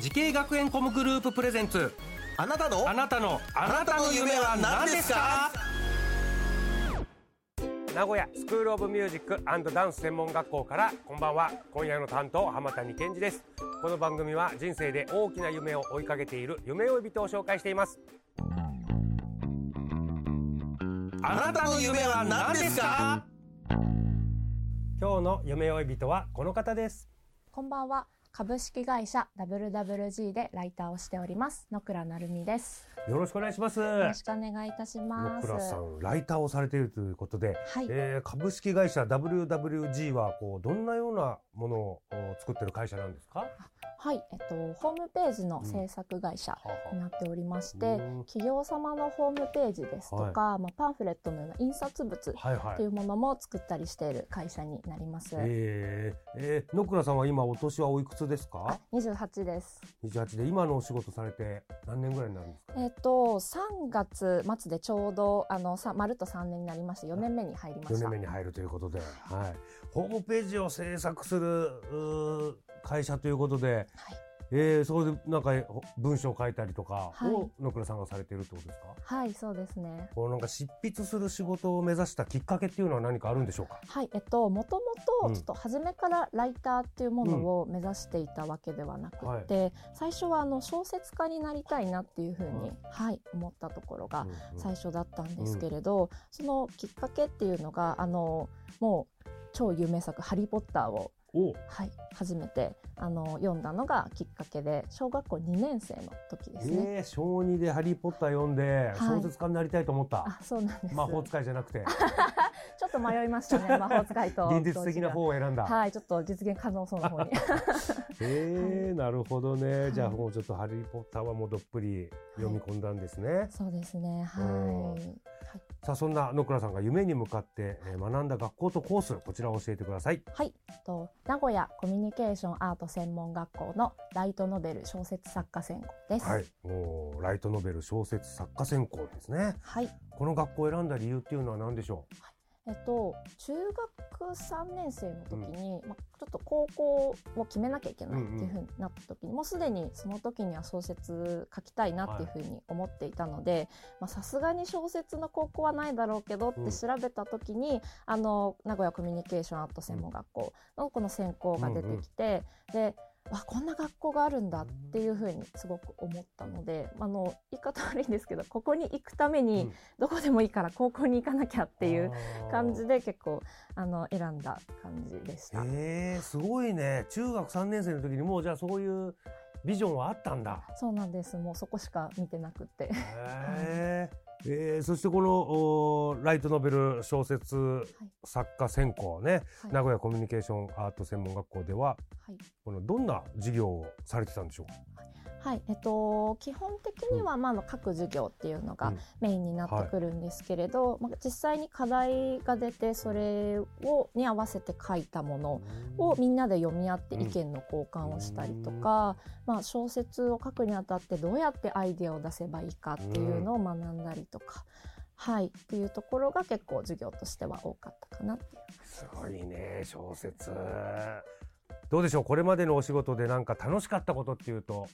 滋慶学園 COMグループプレゼンツ。あなたの？あなたのあなたの夢は何ですか？名古屋スクールオブミュージックダンス専門学校からこんばんは。今夜の担当浜谷健二です。この番組は人生で大きな夢を追いかけている夢追い人を紹介しています。あなたの夢は何ですか？今日の夢追い人はこの方です。こんばんは株式会社 WWG でライターをしております。野倉成美です。よろしくお願いします。よろしくお願いいたします。野倉さんライターをされているということで、はい、えー、株式会社 WWG はこうどんなようなものを作ってる会社なんですか？はい、えっと、ホームページの制作会社になっておりまして、うん、企業様のホームページですとか、はい、まあ、パンフレットのような印刷物というものも作ったりしている会社になります。はいはい、えー、えー、野倉さんは今お年はおいくつですか？28です。28で今のお仕事されて何年ぐらいになるんですか？えっと、3月末でちょうど、あの、さ、まると3年になりまして、4年目に入りました。4年目に入るということで、はい。ホームページを制作する、会社ということで、はいえー、そこでなんか文章を書いたりとかを野倉さんがされているってことですか？はいそうですね。このなんか執筆する仕事を目指したきっかけっていうのは何かあるんでしょうか？はいえっともともとちょっと初めからライターっていうものを目指していたわけではなくて、うんはい、最初はあの小説家になりたいなっていうふうに、はい思ったところが最初だったんですけれど、うんうん、そのきっかけっていうのがあのもう超有名作「ハリー・ポッター」をはい、初めてあの読んだのがきっかけで小学校2年生の時ですね。えー、小2で「ハリー・ポッター」読んで小説家になりたいと思った、はい、あそうなんです。魔法使いじゃなくて。ちょっと迷いましたね 魔法使いと。現実的な方を選んだ。はいちょっと実現可能そうな方に。えー、なるほどね、はい、じゃあもうちょっと「ハリー・ポッター」はもうどっぷり読み込んだんですね、はい、そうですねはいさあそんな野倉さんが夢に向かって学んだ学校とコースこちらを教えてください。はい。と名古屋コミュニケーションアート専門学校のライトノベル小説作家専攻です。はい。もうライトノベル小説作家専攻ですね。はい。この学校を選んだ理由っていうのは何でしょう、はいえっと、中学3年生の時に、うん、まちょっと高校を決めなきゃいけないっていうふうになった時に、うんうん、もうすでにその時には小説書きたいなっていうふうに思っていたのでさすがに小説の高校はないだろうけどって調べた時に、うん、あの名古屋コミュニケーションアート専門学校のこの専攻が出てきて、うんうん、であこんな学校があるんだっていうふうにすごく思ったのであの言い方悪いんですけどここに行くためにどこでもいいから高校に行かなきゃっていう感じで結構あの選んだ感じでした。えー、すごいね中学3年生の時にもうじゃあそういうビジョンはあったんだ。そうなんです。もうそこしか見てなくて。へえ。えー、そしてこのライトノベル小説作家専攻ね、はい、名古屋コミュニケーションアート専門学校では、はい、このどんな授業をされてたんでしょう？か、はい、えっと、基本的には、まあ、の各授業っていうのがメインになってくるんですけれど、うんはい、まあ、実際に課題が出てそれをに合わせて書いたものをみんなで読み合って意見の交換をしたりとか、まあ、小説を書くにあたってどうやってアイデアを出せばいいかっていうのを学んだりとか。はい、っていうところが結構授業としては多かったかなっていう。すごいね小説。どうでしょう？これまでのお仕事でなんか楽しかったことっていうと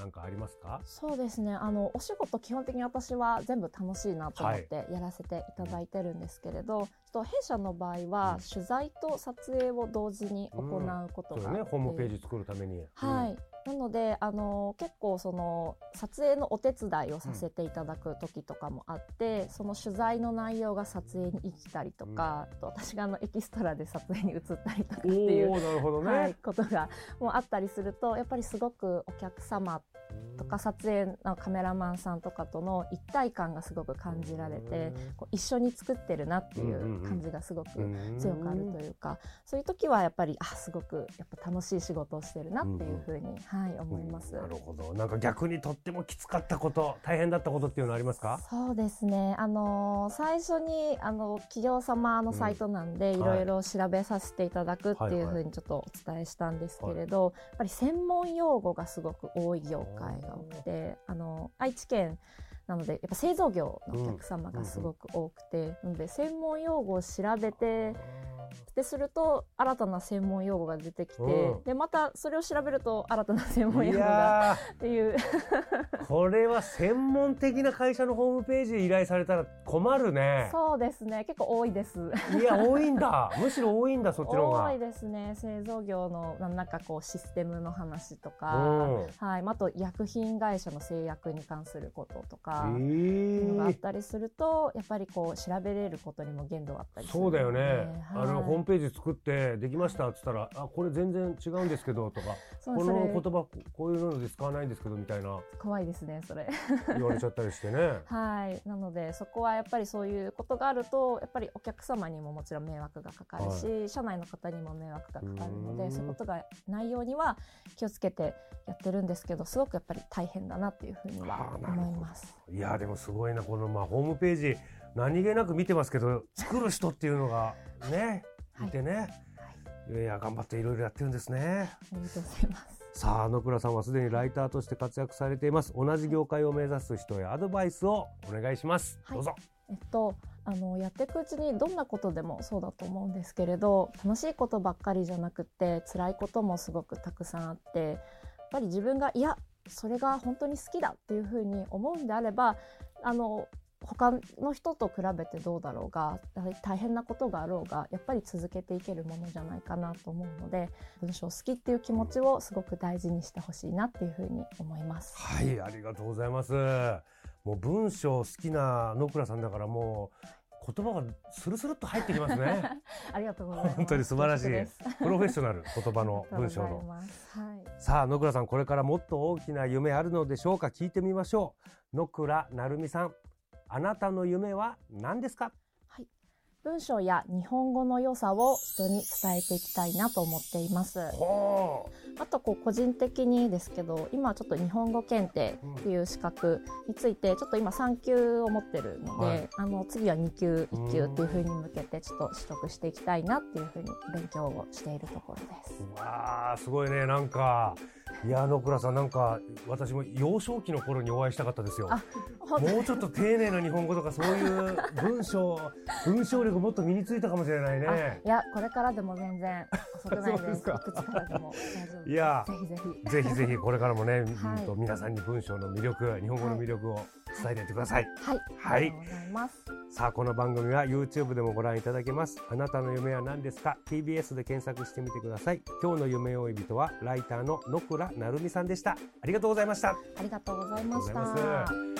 なんかありますか？そうですね。あのお仕事基本的に私は全部楽しいなと思ってやらせていただいてるんですけれど、はい、と弊社の場合は、取材と撮影を同時に行うことが、うん、ね。ホームページ作るために、はい、なのであの結構その撮影のお手伝いをさせていただく時とかもあって、うん、その取材の内容が撮影に生きたりとか、うん、と私があのエキストラで撮影に移ったりとかっていうなるほどね、はい、ことがもうあったりするとやっぱりすごくお客様とか撮影のカメラマンさんとかとの一体感がすごく感じられてこう一緒に作ってるなっていう感じがすごく強くあるというかそういう時はやっぱりあすごくやっぱ楽しい仕事をしてるなっていうふうに、はい思います。なるほど。なんか逆にとってもきつかったこと大変だったことっていうのはありますか？そうですね。あの最初にあの企業様のサイトなんで、いろいろ調べさせていただくっていうふうにちょっとお伝えしたんですけれど、やっぱり専門用語がすごく多い業界が多くてあの愛知県なのでやっぱ製造業のお客様がすごく多くて、なので専門用語を調べてですると新たな専門用語が出てきて、うん。でまたそれを調べると新たな専門用語がっていう。ー これは専門的な会社のホームページ依頼されたら困るね。そうですね。結構多いです。いや多いんだ。むしろ多いんだそっちの方が。多いですね。製造業のなんかこうシステムの話とか、うん。はい、まああと薬品会社の製薬に関することとか、えっていうのがあっーたりするとやっぱりこう調べれることにも限度があったりするそうだよね、はい。あのホームページ作ってできましたっつったらあこれ全然違うんですけどとかこの言葉こういうので使わないんですけどみたいな。怖いですねそれ。言われちゃったりしてね。はい。なのでそこはやっぱりそういうことがあるとやっぱりお客様にももちろん迷惑がかかるし、社内の方にも迷惑がかかるのでそういうことがないようには気をつけてやってるんですけどすごくやっぱり大変だなっていうふうには思います。いやでもすごいなこのまあホームページ何気なく見てますけど作る人っていうのがねはい。いてね、い。や頑張っていろいろやってるんですね。ありがとうございます。さあ野倉さんはすでにライターとして活躍されています。同じ業界を目指す人へアドバイスをお願いします、はい。どうぞ。えっと、あのやっていくうちにどんなことでもそうだと思うんですけれど楽しいことばっかりじゃなくて辛いこともすごくたくさんあってやっぱり自分がいやそれが本当に好きだっていうふうに思うんであればあの他の人と比べてどうだろうが大変なことがあろうがやっぱり続けていけるものじゃないかなと思うので文章好きっていう気持ちをすごく大事にしてほしいなっていうふうに思います。はいありがとうございます。もう文章好きな野倉さんだからもう言葉がスルスルっと入ってきますね。ありがとうございます。本当に素晴らしいプロフェッショナル言葉の文章の。はい。さあ野倉さんこれからもっと大きな夢あるのでしょうか？聞いてみましょう。野倉成美さんあなたの夢は何ですか？はい。文章や日本語の良さを人に伝えていきたいなと思っています。ほあとこう個人的にですけど、今ちょっと日本語検定っていう資格についてちょっと今3級を持ってるので、はいあの次は2級、1級っていう風に向けてちょっと取得していきたいなっていう風に勉強をしているところです。うわあすごいねなんかいや野倉さんなんか私も幼少期の頃にお会いしたかったですよ。もうちょっと丁寧な日本語とかそういう文章文章力もっと身についたかもしれないあねいやこれからでも全然遅くないです。ですか。いやぜひぜひ。ぜひぜひこれからもね、はい。皆さんに文章の魅力日本語の魅力を伝えていってください、はい。はい。ありがとうございます。さあこの番組は YouTube でもご覧いただけます。あなたの夢は何ですか？TBS で検索してみてください。今日の夢追い人はライターの野倉成美さんでした。ありがとうございました。ありがとうございました。